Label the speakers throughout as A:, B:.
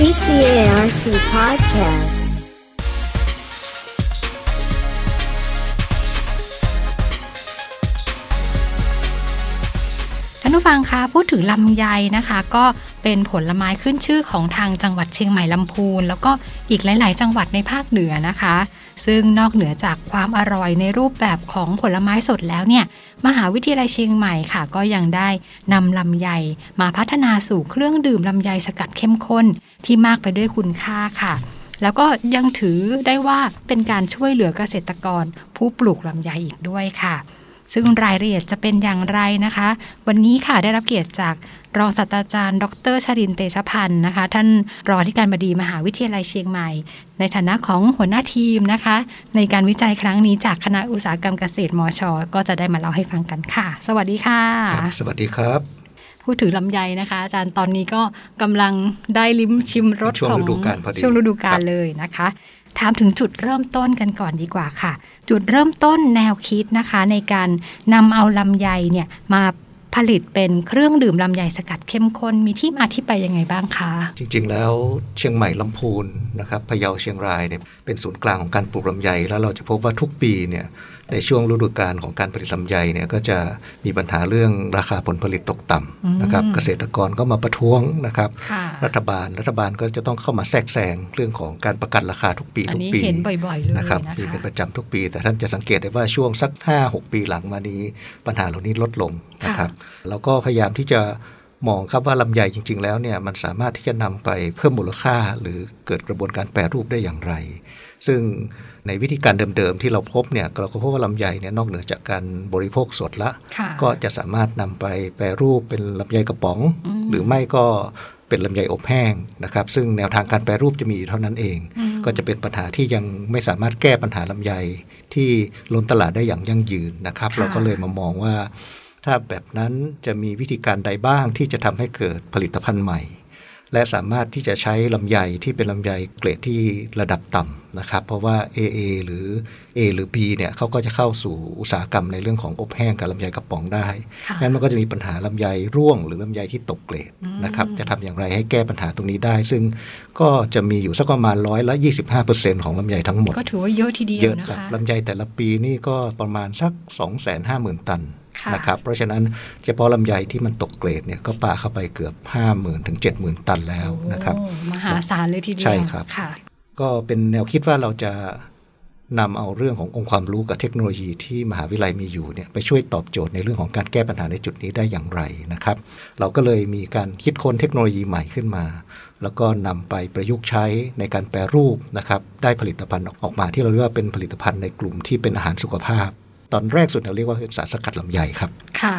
A: BCARC Podcast
B: ท่านผู้ฟังคะพูดถึงลำไยนะคะ ก็เป็นผลไม้ขึ้นชื่อของทางจังหวัดเชียงใหม่ลำพูน แล้วก็อีกหลาย ๆ จังหวัดในภาคเหนือนะคะ ซึ่งนอกเหนือจากความอร่อยในรูปแบบของผลไม้สดแล้วเนี่ย มหาวิทยาลัยเชียงใหม่ค่ะ ก็ยังได้นำลำไยมาพัฒนาสู่เครื่องดื่มลำไยสกัดเข้มข้นที่มากไปด้วยคุณค่าค่ะ แล้วก็ยังถือได้ว่าเป็นการช่วยเหลือเกษตรกรผู้ปลูกลำไยอีกด้วยค่ะ ซึ่งรายละเอียดจะเป็นอย่างไรนะคะ วันนี้ค่ะได้รับเกียรติจากรองศาสตราจารย์ ดรชรินทร์เตชะพันธ์นะคะ ท่านรองที่การบดีมหาวิทยาลัยเชียงใหม่ ในฐานะของหัวหน้าทีมนะคะ ในการวิจัยครั้งนี้จากคณะอุตสาหกรรมเกษตรมช ก็จะได้มาเล่าให้ฟังกันค่ะ สวัสดีค่ะ
C: ครับสวัสดีครับ
B: พูดถึงลำไยนะคะ อาจารย์ตอนนี้ก็กำลังได้ลิ้มชิมรส
C: ช่วง
B: ของ
C: ฤดูกาลพอดี
B: ช่วงฤดูกาล
C: ครับ
B: เลยนะคะ ถามถึงจุดเริ่มต้นกันก่อนดีกว่าค่ะ จุดเริ่มต้นแนวคิดนะคะ ในการนำเอาลำไยเนี่ยมาผลิตเป็นเครื่องดื่มลำไยสกัดเข้มข้นมีที่มาที่ไปยังไงบ้างคะ
C: จริงๆ แล้วเชียงใหม่ลำพูนนะครับพะเยาเชียงรายเนี่ยเป็นศูนย์กลางของการปลูกลำไย แล้วเราจะพบว่าทุกปีเนี่ย ในช่วงฤดูกาลของการผลิตลำไยเนี่ยก็จะมีปัญหาเรื่องราคาผลผลิตตกต่ำนะครับ
B: อืม
C: เกษตรกรก็มาประท้วงนะครับ
B: ค่ะ
C: รัฐบาลรัฐบาลก็จะต้องเข้ามาแทรกแซงเรื่องของการประกันราคาทุกปี
B: อัน
C: ทุก
B: นี้
C: ปี
B: เห็นบ่อยๆเลย
C: นะ
B: นะ
C: ครั
B: คะ
C: บมีเป็นประจำทุกปี แต่ท่านจะสังเกตได้ว่าช่วงสัก 5 6 ปีหลังมานี้ปัญหาเหล่านี้ลดลงนะครับแล้วก็พยายามที่จะ มองครับว่าลำไยจริง ๆ แล้วเนี่ยมันสามารถที่จะนำไปเพิ่มมูลค่าหรือเกิดกระบวนการแปรรูปได้อย่างไร ซึ่งในวิธีการเดิมๆที่เราพบเนี่ยเราก็พบว่าลำไยเนี่ยนอกเหนือจากการบริโภคสดละ
B: ค่ะ
C: ก็จะสามารถนำไปแปรรูปเป็นลำไยกระป๋อง
B: อืม
C: หรือไม่ก็เป็นลำไยอบแห้งนะครับซึ่งแนวทางการแปรรูปจะมีอยู่เท่านั้นเอง
B: อืม
C: ก็จะเป็นปัญหาที่ยังไม่สามารถแก้ปัญหาลำไยที่ล้นตลาดได้อย่างยั่งยืนนะครับ
B: ค่ะ
C: เราก็เลยมามองว่า ถ้าแบบนั้นจะมีวิธีการใดบ้างที่จะทำให้เกิดผลิตภัณฑ์ใหม่ และสามารถที่จะใช้ลำไยที่เป็นลำไยเกรดที่ระดับต่ำนะครับ เพราะว่า AA หรือ A หรือ B เนี่ยเขาก็จะเข้าสู่อุตสาหกรรมในเรื่องของอบแห้งกับลำไยกระป๋องได้
B: ค่ะ
C: งั้นมันก็จะมีปัญหาลำไยร่วง หรือลำไยที่ตกเกรด
B: อืม
C: นะครับจะทำอย่างไรให้แก้ปัญหาตรงนี้ได้ ซึ่งก็จะมีอยู่สักประมาณร้อยละ25%ของลำไยทั้งหมด
B: ก็ถือว่าเยอะทีเดีย
C: เยวอะ
B: นะ
C: ครับ
B: คะ
C: ลำไยแต่ละปีนี่ก็ประมาณสัก 2 5 0 0 0 0 ตัน
B: ค่ะ
C: นะครับเพราะฉะนั้นเฉพาะลำไยที่มันตกเกรดเนี่ยก็ปาเข้าไปเกือบ 50,000 ถึง 70,000 ตันแล้วนะครับ
B: โอ้มหาศาลเลยทีเดียว
C: ใช่ครับ
B: ค่ะ
C: ก็เป็นแนวคิดว่าเราจะนำเอาเรื่องขององค์ความรู้กับเทคโนโลยีที่มหาวิทยาลัยมีอยู่เนี่ยไปช่วยตอบโจทย์ในเรื่องของการแก้ปัญหาในจุดนี้ได้อย่างไรนะครับ เราก็เลยมีการคิดค้นเทคโนโลยีใหม่ขึ้นมา แล้วก็นำไปประยุกต์ใช้ในการแปรรูปนะครับได้ผลิตภัณฑ์ออกมาที่เราเรียกว่าเป็นผลิตภัณฑ์ในกลุ่มที่เป็นอาหารสุขภาพ ตอนแรกสุดเราเรียกว่าเป็นสารสกัดลำไยครับ
B: ค่ะ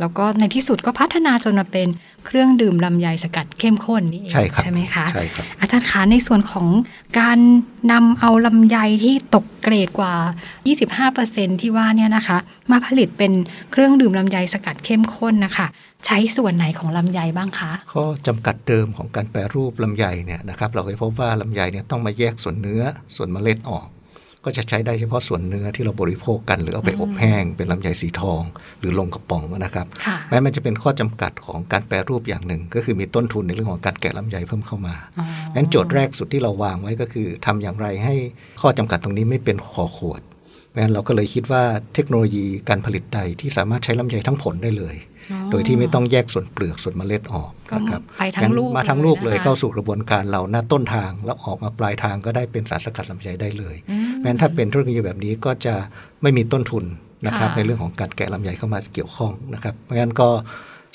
B: แล้วก็ในที่สุดก็พัฒนาจนมาเป็นเครื่องดื่มลำไยสกัดเข้มข้นนี่เอง
C: ใช่ครับ
B: ไหมคะ
C: ใช่ครับ
B: อาจารย์คะในส่วนของการนำเอาลำไยที่ตกเกรดกว่า 25%ที่ว่าเนี่ยนะคะ มาผลิตเป็นเครื่องดื่มลำไยสกัดเข้มข้นนะคะ ใช้ส่วนไหนของลำไยบ้างคะ
C: ข้อจำกัดเดิมของการแปรรูปลำไยเนี่ยนะครับเราเคยพบว่าลำไยเนี่ยต้องมาแยกส่วนเนื้อส่วนเมล็ดออก ก็จะใช้ได้เฉพาะส่วนเนื้อที่เราบริโภคกัน หรือเอาไปอบแห้งเป็นลำไยสีทอง หรือลงกระป๋องนะครับ
B: ค่ะ
C: แม้มันจะเป็นข้อจำกัดของการแปรรูปอย่างหนึ่ง ก็คือมีต้นทุนในเรื่องของการแกะลำไยเพิ่มเข้ามา
B: อ๋อ
C: งั้นโจทย์แรกสุดที่เราวางไว้ก็คือทำอย่างไรให้ข้อจำกัดตรงนี้ไม่เป็นคอขวด งั้นเราก็เลยคิดว่าเทคโนโลยีการผลิตใดที่สามารถใช้ลำไยทั้งผลได้เลย
B: อ๋อ
C: โดยที่ไม่ต้องแยกส่วนเปลือกส่วนเมล็ดออก
B: ก็
C: นะครับ
B: ไปทั้งลูก
C: งั้นมาทั้งลูกเลย
B: นะคะ
C: เข้าสู่กระบวนการเราหน้าต้นทางแล้วออกมาปลายทางก็ได้เป็นสารสกัดลำไยได้เลย
B: อืม
C: แม้นถ้าเป็นธุรกิจแบบนี้ก็จะไม่มีต้นทุนนะครับ
B: ค่ะ
C: ในเรื่องของการแกะลำไยเข้ามาเกี่ยวข้องนะครับเพราะฉะนั้นก็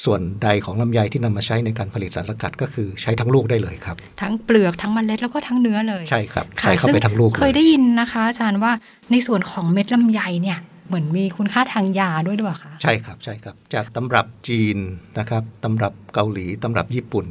C: ส่วนใดของลำไยที่นำมาใช้ในการผลิตสารสกัดก็คือใช้ทั้งลูกได้เลยครับ
B: ทั้งเปลือกทั้งเมล็ดแล้วก็ทั้งเนื้อเลย
C: ใช่ครับ
B: ค่ะ
C: ใส่เข้าไป
B: ซึ่
C: ทั้งลูก
B: เคย
C: เล
B: ได้
C: ย
B: ยินนะคะ อาจารย์ว่าในส่วนของเม็ดลำไยเนี่ยเหมือนมีคุณค่าทางยาด้วยหรือเปล่าคะ
C: ใช่ครับใช่ครับ จากตำรับจีนนะครับตำรับเกาหลีตำรับญี่ปุ่น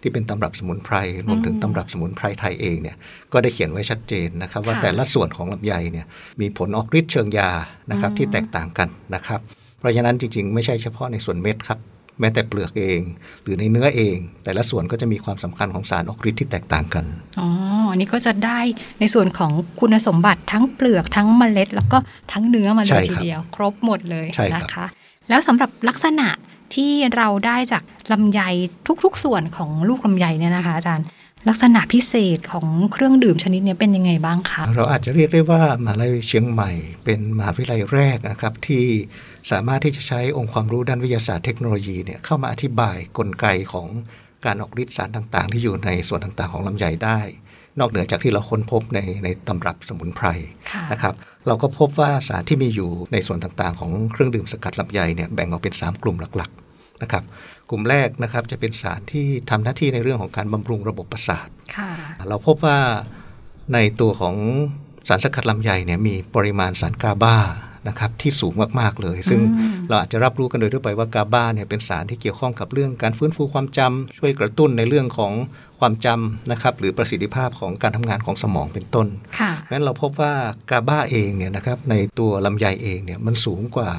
C: ที่เป็นตำรับสมุนไพรรวมถึงตำรับสมุนไพรไทยเองเนี่ยก็ได้เขียนไว้ชัดเจนนะครับ ว่า
B: ค่ะ
C: แต่ละส่วนของลำไยเนี่ยมีผลออกฤทธิ์เชิงยานะครับ
B: อืม
C: ที่แตกต่างกันนะครับ เพราะฉะนั้นจริงๆ ไม่ใช่เฉพาะในส่วนเม็ดครับ แม้แต่เปลือกเอง หรือในเนื้อเอง แต่ละส่วนก็จะมีความสำคัญของสารออกฤทธิ์ที่แตกต่างกัน
B: อ๋ออันนี้ก็จะได้ในส่วนของคุณสมบัติทั้งเปลือกทั้งเมล็ด แล้วก็ทั้งเนื้อมาเล
C: ใช่
B: ย
C: ครับ
B: ทีเดียว ครบหมดเลย
C: ใช่ครับ
B: นะคะ แล้วสำหรับลักษณะที่เราได้จากลำไยทุกๆส่วนของลูกลำไยเนี่ยนะคะ อาจารย์ ลักษณะพิเศษของเครื่องดื่มชนิดนี้เป็นยังไงบ้างคะ
C: เราอาจจะเรียกได้ว่ามหาลัยเชียงใหม่ เป็นมหาวิทยาลัยแรกนะครับที่สามารถที่จะใช้องค์ความรู้ด้านวิทยาศาสตร์เทคโนโลยีเนี่ยเข้ามาอธิบายกลไกของการออกฤทธิ์สารต่าง ๆ ที่อยู่ในส่วนต่างๆ ของลำไยได้ นอกเหนือจากที่เราค้นพบในในตำรับสมุนไพรนะครับเราก็พบว่าสารที่มีอยู่ในส่วนต่างๆ ของเครื่องดื่มสกัดลำไยเนี่ยแบ่งออกเป็น 3 กลุ่มหลักๆ นะครับกลุ่มแรกนะครับจะเป็นสารที่ทำหน้าที่ในเรื่องของการบำรุงระบบประสาท
B: ค่ะ
C: เราพบว่าในตัวของสารสกัดลำไยเนี่ยมีปริมาณสารกาบานะครับที่สูงมากๆเลย ซึ่ง
B: อืม
C: เราอาจจะรับรู้กันโดยทั่วไปว่ากาบาเนี่ยเป็นสารที่เกี่ยวข้องกับเรื่องการฟื้นฟูความจำช่วยกระตุ้นในเรื่องของความจำนะครับหรือประสิทธิภาพของการทำงานของสมองเป็นต้น
B: ค่ะ
C: เพราะฉะนั้นเราพบว่ากาบ้าเองเนี่ยนะครับในตัวลำไยเองเนี่ยมันสูงกว่า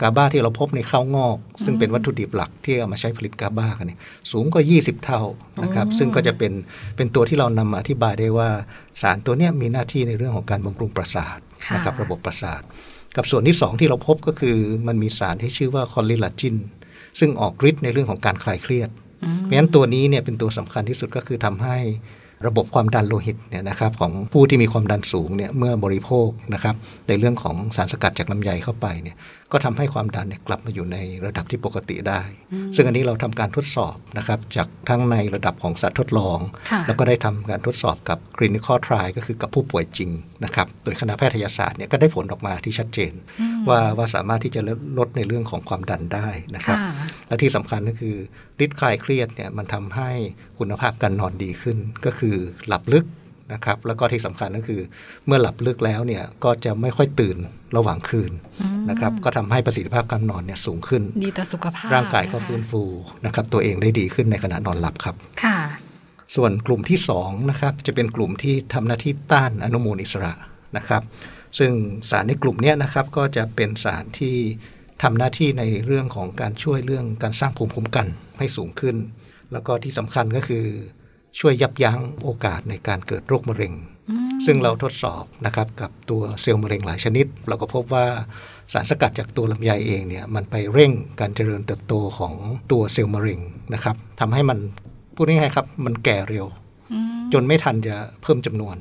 C: กาบ้าที่เราพบในข้าวงอก ซึ่งเป็นวัตถุดิบหลักที่เอามาใช้ผลิตกาบ้ากันเนี่ยสูงกว่า 20 เท่านะครับ
B: อืม
C: ซึ่งก็จะเป็นเป็นตัวที่เรานำมาอธิบายได้ว่าสารตัวเนี้ยมีหน้าที่ในเรื่องของการบำรุงประสาทนะครับระบบประสาท กับส่วนที่ 2 ที่เราพบก็คือมันมีสารที่ชื่อว่าคอลลิลาจินซึ่งออกฤทธิ์ในเรื่องของการคลายเครียด
B: อืม
C: เพราะฉะนั้นตัวนี้เนี่ยเป็นตัวสำคัญที่สุดก็คือทำให้ระบบความดันโลหิตเนี่ยนะครับของผู้ที่มีความดันสูงเนี่ยเมื่อบริโภคนะครับในเรื่องของสารสกัดจากลำไยเข้าไปเนี่ย ก็ทำให้ความดันเนี่ยกลับมาอยู่ในระดับที่ปกติได้ ซึ่งอันนี้เราทำการทดสอบนะครับจากทั้งในระดับของสัตว์ทดลอง
B: ค่ะ
C: แล้วก็ได้ทำการทดสอบกับ clinical trial ก็คือกับผู้ป่วยจริงนะครับโดยคณะแพทยศาสตร์เนี่ยก็ได้ผลออกมาที่ชัดเจน
B: อืม
C: ว่าว่าสามารถที่จะลดในเรื่องของความดันได้นะครับ
B: ค่ะ
C: และที่สำคัญก็คือฤทธิ์คลายเครียดเนี่ยมันทำให้คุณภาพการนอนดีขึ้น ก็คือหลับลึก นะครับ แล้วก็ที่สำคัญก็คือ เมื่อหลับลึกแล้วเนี่ยก็จะไม่ค่อยตื่นระหว่างคืน
B: อืม
C: นะครับก็ทำให้ประสิทธิภาพการนอนเนี่ยสูงขึ้น
B: ดีต่อสุขภาพ
C: ร่างกายก็ะ
B: คะ
C: ฟื้นฟูนะครับตัวเองได้ดีขึ้นในขณะนอนหลับครับ
B: ค่ะ
C: ส่วนกลุ่มที่2นะครับจะเป็นกลุ่มที่ทำหน้าที่ต้านอนุมูลอิสระนะครับ ซึ่งสารในกลุ่มเนี้ยนะครับก็จะเป็นสารที่ทำหน้าที่ในเรื่องของการช่วยเรื่องการสร้างภูมิคุ้มกันให้สูงขึ้น แล้วก็ที่สำคัญก็คือ ช่วยยับยั้งโอกาสในการเกิดโรคมะเร็ง
B: อืม
C: ซึ่งเราทดสอบนะครับกับตัวเซลล์มะเร็งหลายชนิด เราก็พบว่าสารสกัดจากตัวลำไยเองเนี่ยมันไปเร่งการเจริญเติบโตของตัวเซลล์มะเร็งนะครับทำให้มันพูดง่ายๆครับมันแก่เร็ว
B: อืม
C: จนไม่ทันจะเพิ่มจำนวน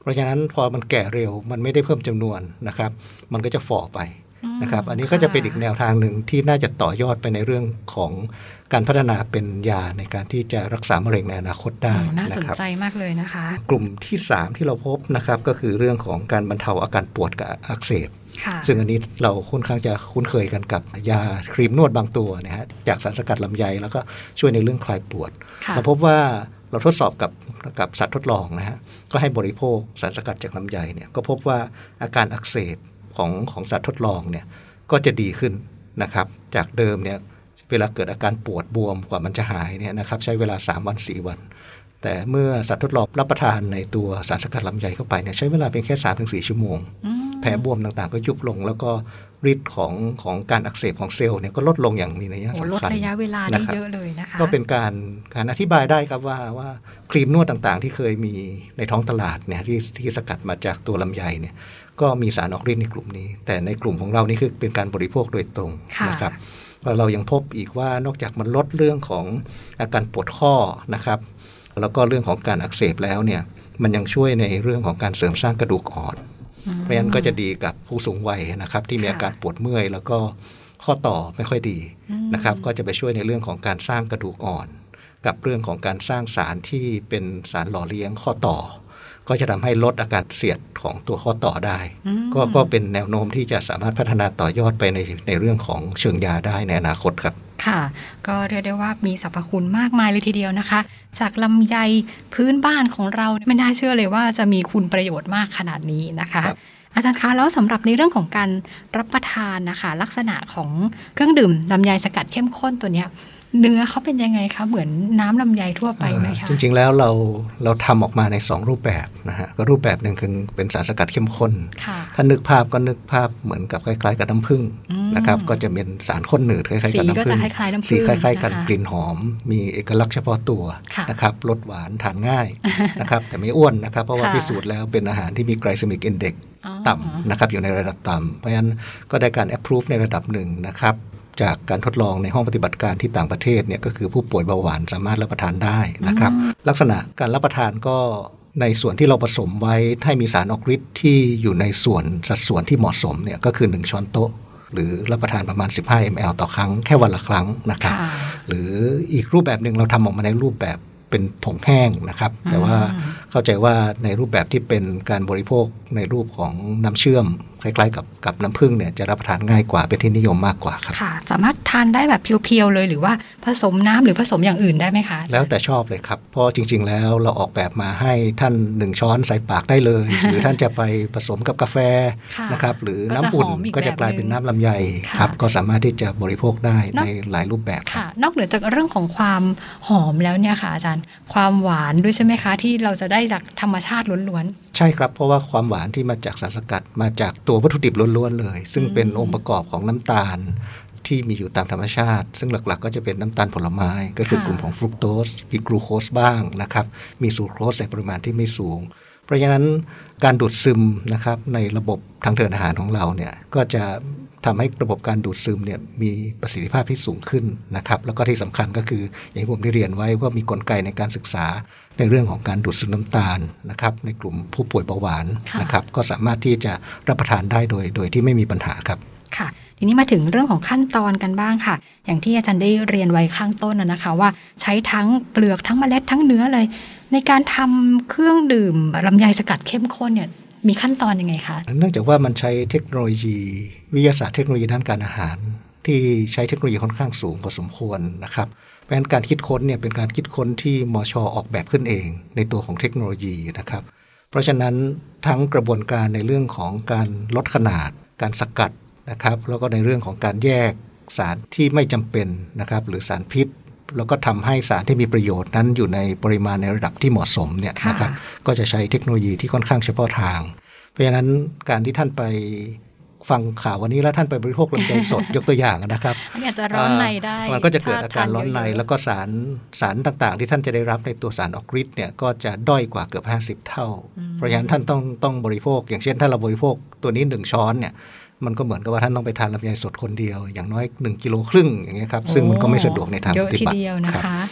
C: เพราะฉะนั้นพอมันแก่เร็วมันไม่ได้เพิ่มจำนวนนะครับ มันก็จะฝ่อไป นะครับ อันนี้ก็จะเป็นอีกแนวทางหนึ่งที่น่าจะต่อยอดไปในเรื่องของการพัฒนาเป็นยาในการที่จะรักษามะเร็งในอนาคตได้
B: โอ้น่าสน
C: นะครับ
B: ใจมากเลยนะคะ
C: กลุ่มที่ 3 ที่เราพบนะครับก็คือเรื่องของการบรรเทาอาการปวดกับอักเสบ
B: ค่ะ
C: ซึ่งอันนี้เราค่อนข้างจะคุ้นเคยกันกับยาครีมนวดบางตัวนะฮะจากสารสกัดลำไยแล้วก็ช่วยในเรื่องคลายปวด
B: ค่ะ
C: เราพบว่าเราทดสอบกับกับสัตว์ทดลองนะฮะก็ให้บริโภคสารสกัดจากลำไยเนี่ยก็พบว่าอาการอักเสบ ของของสัตว์ทดลองเนี่ยก็จะดีขึ้นนะครับ จากเดิมเนี่ยเวลาเกิดอาการปวดบวมกว่ามันจะหายเนี่ยนะครับใช้เวลา 3 วัน 4 วัน แต่เมื่อสัตว์ทดลองรับประทานในตัวสารสกัดลำไยเข้าไปเนี่ยใช้เวลาเพียงแค่3-4ชั่วโมง
B: อืม
C: แผลบวมต่างๆ ก็ยุบลงแล้วก็ฤทธิ์ของของการอักเสบของเซลล์เนี่ยก็ลดลงอย่างมีนัย
B: โอ้ลด
C: สำคัญ
B: ระยะเวลาได้
C: นะครับ
B: เยอะเลยนะคะ
C: ก็เป็นการการอธิบายได้ครับว่าว่าครีมนวดต่างๆ ที่เคยมีในท้องตลาดเนี่ยที่ที่สกัดมาจากตัวลำไยเนี่ย ก็มีสารออกฤทธิ์ในกลุ่มนี้ แต่ในกลุ่มของเรานี่คือเป็นการบริโภคโดยตรง
B: ค่ะ
C: นะครับแล้วเรายังพบอีกว่านอกจากมันลดเรื่องของอาการปวดข้อนะครับ แล้วก็เรื่องของการอักเสบแล้วเนี่ยมันยังช่วยในเรื่องของการเสริมสร้างกระดูกอ่อน
B: อืม
C: เพราะฉะนั้นก็จะดีกับผู้สูงวัยนะครับ ที่มี
B: ค่ะ
C: อาการปวดเมื่อย แล้วก็ข้อต่อไม่ค่อยดี
B: อืม
C: นะครับ ก็จะไปช่วยในเรื่องของการสร้างกระดูกอ่อน กับเรื่องของการสร้างสารที่เป็นสารหล่อเลี้ยงข้อต่อ ก็จะทำให้ลดอาการเสียดของตัวข้อต่อได้
B: อืม
C: ก็ก็เป็นแนวโน้มที่จะสามารถพัฒนาต่อยอดไปในในเรื่องของเชิงยาได้ในอนาคตครับ
B: ค่ะ ก็เรียกได้ว่ามีสรรพคุณมากมายเลยทีเดียวนะคะ จากลำไยพื้นบ้านของเราไม่น่าเชื่อเลยว่าจะมีคุณประโยชน์มากขนาดนี้นะคะ
C: ครับ
B: อาจารย์คะแล้วสำหรับในเรื่องของการรับประทานนะคะ ลักษณะของเครื่องดื่มลำไยสกัดเข้มข้นตัวเนี้ย เนื้อเขาเป็นยังไงคะเหมือนน้ำลำไยทั่วไปไหมคะ
C: จริง ๆ แล้วเราเราทำออกมาใน 2 รูปแบบนะฮะก็รูปแบบหนึ่งคือเป็นสารสกัดเข้มข้น
B: ค่ะ
C: ถ้านึกภาพก็นึกภาพเหมือนกับคล้าย ๆ กับน้ำผึ้ง
B: อืม
C: นะครับก็จะเป็นสารข้นหนืดคล้ายๆ
B: สี
C: กับน้ำ
B: ก็
C: ผึ้
B: จะ
C: ง
B: คล้ายๆน้ำผึ้ง
C: สีคล้ายๆกัน
B: นะคะ
C: กลิ่นหอม มีเอกลักษณ์เฉพาะตัว
B: ค่ะ
C: นะครับรสหวานทานง่ายนะครับแต่ไม่อ้วนนะครับเพราะว่า
B: ค่ะ
C: พิสูจน์แล้วเป็นอาหารที่มีไกล c มิกอินเด็ก
B: อ๋อ
C: ต่ำนะครับอยู่ในระดับต่ำเพราะฉะนั้นก็ได้การ approve ในระดับหนึ่งนะครับ จากการทดลองในห้องปฏิบัติการที่ต่างประเทศเนี่ยก็คือผู้ป่วยเบาหวานสามารถรับประทานได้นะครับ ลักษณะการรับประทานก็ในส่วนที่เราผสมไว้ให้มีสารออกฤทธิ์ที่อยู่ในส่วนสัดส่วนที่เหมาะสมเนี่ยก็คือ 1 ช้อนโต๊ะ หรือรับประทานประมาณ 15 ml ต่อครั้งแค่วันละครั้งนะครับ
B: ค่ะ
C: หรืออีกรูปแบบหนึ่งเราทำออกมาในรูปแบบเป็นผงแห้งนะครับ แต่ว่า
B: อืม
C: เข้าใจว่าในรูปแบบที่เป็นการบริโภคในรูปของน้ำเชื่อม คล้ายๆ กับกับน้ำผึ้งเนี่ยจะรับประทานง่ายกว่าเป็นที่นิยมมากกว่าครับ
B: ค่ะ สามารถทานได้แบบเพียวๆเลยหรือว่าผสมน้ำหรือผสมอย่างอื่นได้ไหมคะ
C: แล้วแต่ชอบเลยครับ เพราะจริง ๆ แล้วเราออกแบบมาให้ท่านหนึ่งช้อนใส่ปากได้เลย หรือท่านจะไปผสมกับกาแฟ
B: ค่ะ
C: นะครับหรือ
B: ก็จะ
C: น้ำอุ่น
B: หอมอีก
C: ก็จะกลายเป็น
B: แบบหนึ่ง
C: น้ำลำไย
B: ค่ะ
C: ครับก็สามารถที่จะบริโภคได้
B: นอก
C: ในหลายรูปแบบครับ
B: ค่ะ นอกเหนือจากเรื่องของความหอมแล้วเนี่ยค่ะอาจารย์ ความหวานด้วยใช่ไหมคะ ที่เราจะได้จากธรรมชาติล้วน
C: ใช่ครับเพราะว่าความหวานที่มาจากสารสกัดมาจากตัววัตถุดิบล้วนๆเลย ซึ่งเป็น
B: อืม
C: องค์ประกอบของน้ำตาลที่มีอยู่ตามธรรมชาติ ซึ่งหลักๆ ก็จะเป็นน้ำตาลผลไม้ ก็คือกลุ่มของฟรุกโตสมีกลูโคสบ้างนะครับ มีซูโครสในปริมาณที่ไม่สูง เพราะฉะนั้นการดูดซึมนะครับในระบบทางเดินอาหารของเราเนี่ยก็จะ ทำให้ระบบการดูดซึมเนี่ยมีประสิทธิภาพที่สูงขึ้นนะครับแล้วก็ที่สำคัญก็คืออย่างที่ผมได้เรียนไว้ว่ามีกลไกในการศึกษาในเรื่องของการดูดซึมน้ำตาลนะครับในกลุ่มผู้ป่วยเบาหวานนะครับก็สามารถที่จะรับประทานได้โดย โดยที่ไม่มีปัญหาครับ
B: ค่ะทีนี้มาถึงเรื่องของขั้นตอนกันบ้างค่ะ อย่างที่อาจารย์ได้เรียนไว้ข้างต้นนะนะคะว่าใช้ทั้งเปลือกทั้งเมล็ดทั้งเนื้อเลย ในการทำเครื่องดื่มลำไยสกัดเข้มข้นเนี่ย มีขั้นตอนยังไงคะ
C: เนื่องจากว่ามันใช้เทคโนโลยี วิทยาศาสตร์เทคโนโลยีด้านการอาหาร ที่ใช้เทคโนโลยีค่อนข้างสูงพอสมควรนะครับเพราะฉะนั้นการคิดค้นเนี่ยเป็นการคิดค้นที่มชออกแบบขึ้นเอง ในตัวของเทคโนโลยีนะครับ เพราะฉะนั้นทั้งกระบวนการในเรื่องของการลดขนาด การสกัดนะครับ แล้วก็ในเรื่องของการแยกสารที่ไม่จำเป็นนะครับหรือสารพิษ แล้วก็ทำให้สารที่มีประโยชน์นั้นอยู่ในปริมาณในระดับที่เหมาะสมเนี่ย
B: ค่ะ
C: นะครับก็จะใช้เทคโนโลยีที่ค่อนข้างเฉพาะทาง เพราะฉะนั้นการที่ท่านไปฟังข่าววันนี้แล้วท่านไปบริโภคลำไยสดยกตัวอย่างนะครับ
B: อันนี้อาจจะร้อนในได้
C: อ่ามันก็จะเกิดอาการ
B: ถ้ท
C: ร้อนใน
B: เยะๆ
C: แล้วก็สารสารต่างๆ ที่ท่านจะได้รับในตัวสารออกฤทธิ์เนี่ยก็จะด้อยกว่าเกือบ 50 เท่า
B: อืม
C: เพราะฉะนั้นท่านต้องต้องบริโภค อย่างเช่นถ้าเราบริโภคตัวนี้ 1 ช้อนเนี่ย มันก็เหมือนกับว่าท่านต้องไปทานลำไยสดคนเดียว อย่างน้อย1กิโลครึ่งอย่างเงี้ยครับซึ่งมันก็ไม่สะดวกในทาง
B: เย
C: ป
B: อะ
C: ฏิ
B: ที
C: บัติ
B: เดียวนะ
C: ครั
B: คะ
C: บ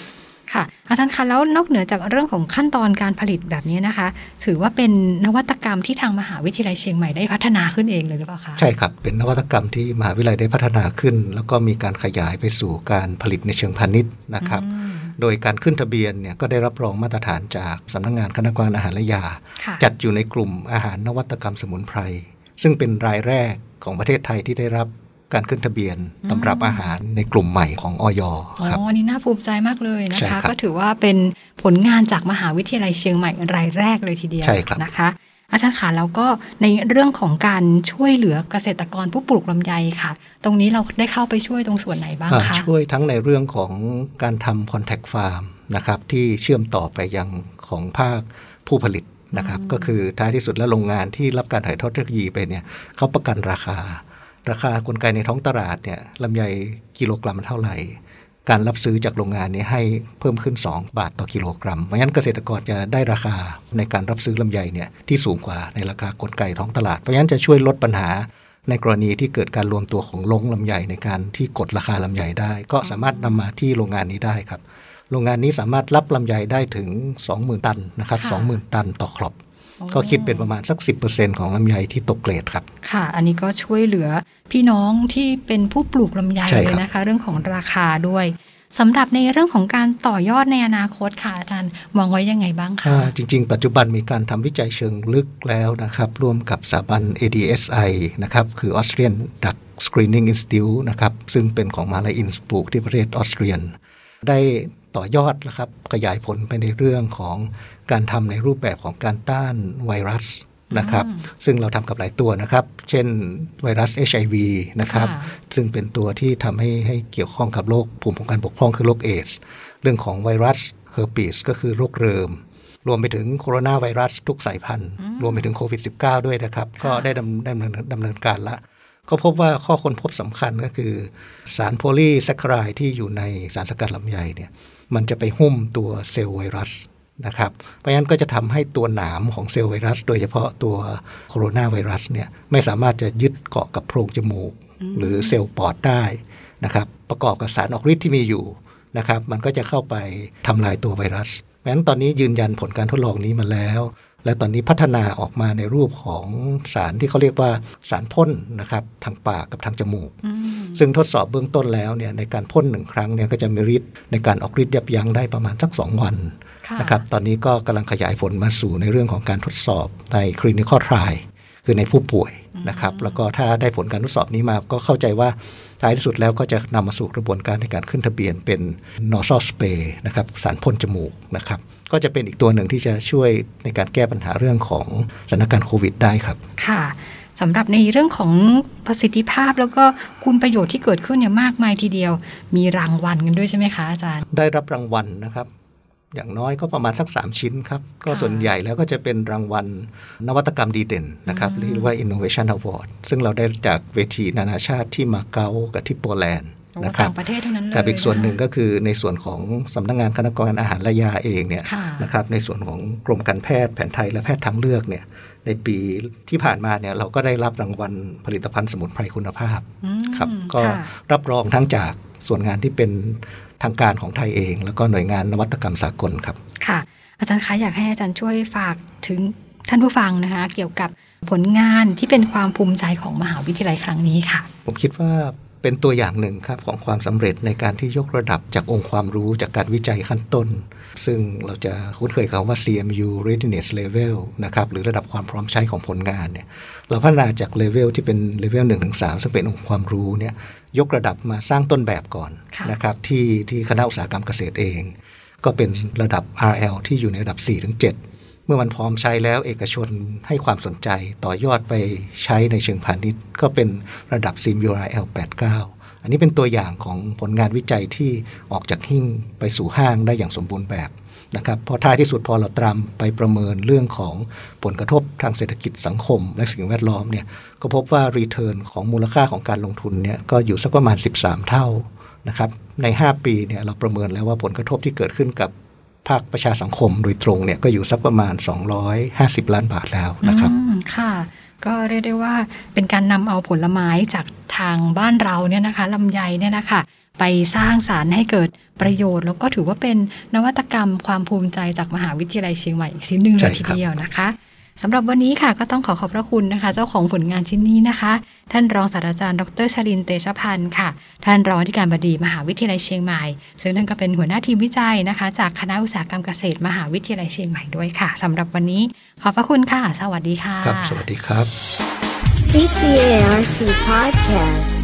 B: ค่ะอาจารย์คะแล้วนอกเหนือจากเรื่องของขั้นตอนการผลิตแบบนี้นะคะ ถือว่าเป็นนวัตกรรมที่ทางมหาวิทยาลัยเชียงใหม่ได้พัฒนาขึ้นเองเลยหรือเปล่าคะ
C: ใช่ครับเป็นนวัตกรรมที่มหาวิทยาลัยได้พัฒนาขึ้น แล้วก็มีการขยายไปสู่การผลิตในเชิงพาณิชย์นะครับ
B: อืม
C: โดยการขึ้นทะเบียนเนี่ยก็ได้รับรองมาตรฐานจากสำนักงงานคณะกรรมการอาหารและยา
B: ค่ะ
C: จัดอยู่ในกลุ่มอาหารนวัตกรรมสมุนไพรซึ่งเป็นรายแรก ของประเทศไทยที่ได้รับการขึ้นทะเบียน
B: อืม
C: ตำรับอาหารในกลุ่มใหม่ของออย
B: อ๋
C: ครับ
B: ออันนี้น่าภูมิใจมากเลยนะ
C: ใช่ครั
B: คะ
C: บ
B: ก็ถือว่าเป็นผลงานจากมหาวิทยาลัยเชียงใหม่รายแรกเลยทีเดียว
C: ใช่ครับ
B: นะคะ อาจารย์คะแล้วก็ในเรื่องของการช่วยเหลือเกษตรกรผู้ปลูกลำไยค่ะ ตรงนี้เราได้เข้าไปช่วยตรงส่วนไหนบ้าง
C: อ่า
B: คะ
C: ช่วยทั้งในเรื่องของการทำ contact farm นะครับที่เชื่อมต่อไปยังของภาคผู้ผลิต นะครับ
B: อืม
C: ก็คือท้ายที่สุดแล้วโรงงานที่รับการถ่ายทอดเทคโนโลยีไปเนี่ยเขาประกันราคา ราคากลไกในท้องตลาดเนี่ยลำไยกิโลกรัมเท่าไหร่ การรับซื้อจากโรงงานนี้ให้เพิ่มขึ้น 2 บาทต่อกิโลกรัมเพราะฉะนั้นเกษตรกรจะได้ราคาในการรับซื้อลำไยเนี่ยที่สูงกว่าในราคากลไกท้องตลาดเพราะฉะนั้นจะช่วยลดปัญหาในกรณีที่เกิดการรวมตัวของลงลำไยในการที่กดราคาลำไยได้ ก็สามารถนำมาที่โรงงานนี้ได้ครับ โรงงานนี้สามารถรับลำไยได้ถึง 20,000 ตันนะครับ
B: ค่ะ
C: 20,000 ตันต่อครอบก็คิดเป็นประมาณสัก 10%ของลำไยที่ตกเกรดครับ
B: ค่ะ อันนี้ก็ช่วยเหลือพี่น้องที่เป็นผู้ปลูกลำไย
C: ใช่
B: เล
C: ครั
B: ย
C: บ
B: นะคะ เรื่องของราคาด้วยสำหรับในเรื่องของการต่อยอดในอนาคตค่ะอาจารย์วางไว้ยังไงบ้างคะ
C: อ่าจริง ๆ ปัจจุบันมีการทำวิจัยเชิงลึกแล้วนะครับ ร่วมกับสถาบัน ADSI นะครับ คือ Austrian Drug Screening Institute นะครับ ซึ่งเป็นของมหาลัยอินสบรูกที่ประเทศออสเตรียนได้ ต่อยอดนะครับขยายผลไปในเรื่องของการทำในรูปแบบของการต้านไวรัสนะครับ
B: อืม
C: ซึ่งเราทำกับหลายตัวนะครับ เช่นไวรัส HIV นะครับ
B: ค่ะ
C: ซึ่งเป็นตัวที่ทำให้ให้เกี่ยวข้องกับโรคภูมิคุ้มกันบกพร่องคือโรคเอดส์เรื่องของไวรัสเฮอร์ปีสก็คือโรคเริมรวมไปถึงโคโรนาไวรัสทุกสายพันธุ์
B: อืม
C: รวมไปถึงโควิด -19 ด้วยนะครับ ก็ได้ดำดำเนินดำเนินการละ ก็พบว่าข้อค้นพบสำคัญก็คือ สารโพลีแซคคารายที่อยู่ในสารสกัดลำไยเนี่ย มันจะไปหุ้มตัวเซลล์ไวรัสนะครับ เพราะฉะนั้นก็จะทำให้ตัวหนามของเซลล์ไวรัส โดยเฉพาะตัวโคโรนาไวรัสเนี่ยไม่สามารถจะยึดเกาะกับโพรงจมูก
B: อืม
C: หรือเซลล์ปอดได้นะครับ ประกอบกับสารออกฤทธิ์ที่มีอยู่นะครับ มันก็จะเข้าไปทำลายตัวไวรัสเพราะฉะนั้นตอนนี้ยืนยันผลการทดลองนี้มาแล้ว และตอนนี้พัฒนาออกมาในรูปของสารที่เขาเรียกว่าสารพ่นนะครับทางปากกับทางจมูก
B: อืม
C: ซึ่งทดสอบเบื้องต้นแล้วเนี่ยในการพ่นหนึ่งครั้งเนี่ยก็จะมีฤทธิ์ในการออกฤทธิ์ยับยั้งได้ประมาณสักสองวัน
B: ค่ะ
C: นะครับตอนนี้ก็กำลังขยายผลมาสู่ในเรื่องของการทดสอบใน clinical trial คือในผู้ป่วยนะครับแล้วก็ถ้าได้ผลการทดสอบนี้มาก็เข้าใจว่าท้ายที่สุดแล้วก็จะนำมาสู่กระบวนการในการขึ้นทะเบียนเป็น nasal spray นะครับสารพ่นจมูกนะครับ ก็จะเป็นอีกตัวหนึ่งที่จะช่วยในการแก้ปัญหาเรื่องของสถานการณ์โควิดได้ครับ
B: ค่ะสำหรับในเรื่องของประสิทธิภาพแล้วก็คุณประโยชน์ที่เกิดขึ้นเนี่ยมากมายทีเดียว มีรางวัลกันด้วยใช่ไหมคะอาจารย์
C: ได้รับรางวัลนะครับ อย่างน้อยก็ประมาณสัก 3 ชิ้นครับ ก็
B: ค่ะ
C: ส่วนใหญ่แล้วก็จะเป็นรางวัลนวัตกรรมดีเด่นนะครับ
B: อืม
C: เรียกว่า Innovation Award ซึ่งเราได้จากเวทีนานาชาติที่มาเก๊ากับที่โปแลนด์
B: โอ้
C: นะครับ
B: ต่างประเทศทั้งนั้นเลย
C: กับอีกส่วนหนึ่งะก็คือในส่วนของสำนักงานคณะกรรมการอาหารและยาเองเนี่ย
B: ค่ะ
C: นะครับในส่วนของกรมการแพทย์แผนไทยและแพทย์ทางเลือกเนี่ยในปีที่ผ่านมาเนี่ยเราก็ได้รับรางวัลผลิตภัณฑ์สมุนไพรคุณภาพ
B: อืม
C: ครับก็
B: ค่ะ
C: รับรองทั้งจากส่วนงานที่เป็นทางการของไทยเอง แล้วก็หน่วยงานนวัตกรรมสากลครับ
B: ค่ะ อาจารย์คะอยากให้อาจารย์ช่วยฝากถึงท่านผู้ฟังนะคะเกี่ยวกับผลงานที่เป็นความภูมิใจของมหาวิทยาลัยครั้งนี้ค่ะ
C: ผมคิดว่า เป็นตัวอย่างหนึ่งครับของความสำเร็จในการที่ยกระดับจากองค์ความรู้จากการวิจัยขั้นต้น ซึ่งเราจะคุ้นเคยคำว่า CMU readiness level นะครับหรือระดับความพร้อมใช้ของผลงานเนี่ยเราพัฒนาจากเลเวลที่เป็นเลเวล1ถึง3ซึ่งเป็นองค์ความรู้เนี่ยยกระดับมาสร้างต้นแบบก่อน
B: ค่ะ
C: นะครับที่ที่คณะอุตสาหกรรมเกษตรเอง ก็เป็นระดับ RL ที่อยู่ในระดับ4ถึง7 เมื่อมันพร้อมใช้แล้วเอกชนให้ความสนใจต่อยอดไปใช้ในเชิงพาณิชย์ ก็เป็นระดับ CMURL 89 อันนี้เป็นตัวอย่างของผลงานวิจัยที่ออกจากหิ้งไปสู่ห้างได้อย่างสมบูรณ์แบบนะครับพราะท้ายที่สุดพอเราตรามไปประเมินเรื่องของผลกระทบทางเศรษฐกิจสังคม และสิ่งแวดล้อมเนี่ยก็พบว่ารีเทิร์นของมูลค่าของการลงทุนเนี่ยก็อยู่สักประมาณ 13 เท่านะครับใน 5 ปีเนี่ยเราประเมินแล้วว่าผลกระทบที่เกิดขึ้นกับ ภาคประชาสังคมโดยตรงเนี่ยก็อยู่สักประมาณ 250 ล้านบาทแล้วนะครับ
B: ค่ะก็เรียกได้ว่าเป็นการนำเอาผลไม้จากทางบ้านเราเนี่ยนะคะลำไยเนี่ยนะคะไปสร้างสารรค์ให้เกิดประโยชน์ แล้วก็ถือว่าเป็นนวัตกรรมความภูมิใจจากมหาวิทยาลัยเชียงใหม่อีกชิ้นหนึ่งเลยทีเดียวนะคะ สำหรับวันนี้ค่ะก็ต้องขอขอบพระคุณนะคะ เจ้าของผลงานชิ้นนี้นะคะ ท่านรองศาสตราจารย์ดรชลินเตชพันธ์ค่ะ ท่านรองอธิการบดีมหาวิทยาลัยเชียงใหม่ ซึ่งท่านก็เป็นหัวหน้าทีมวิจัยนะคะ จากคณะอุตสาหกรรมเกษตรมหาวิทยาลัยเชียงใหม่ด้วยค่ะสำหรับวันนี้ขอบพระคุณค่ะ สวัสดีค่ะ
C: ครับสวัสดีครับ
A: CCARC Podcast.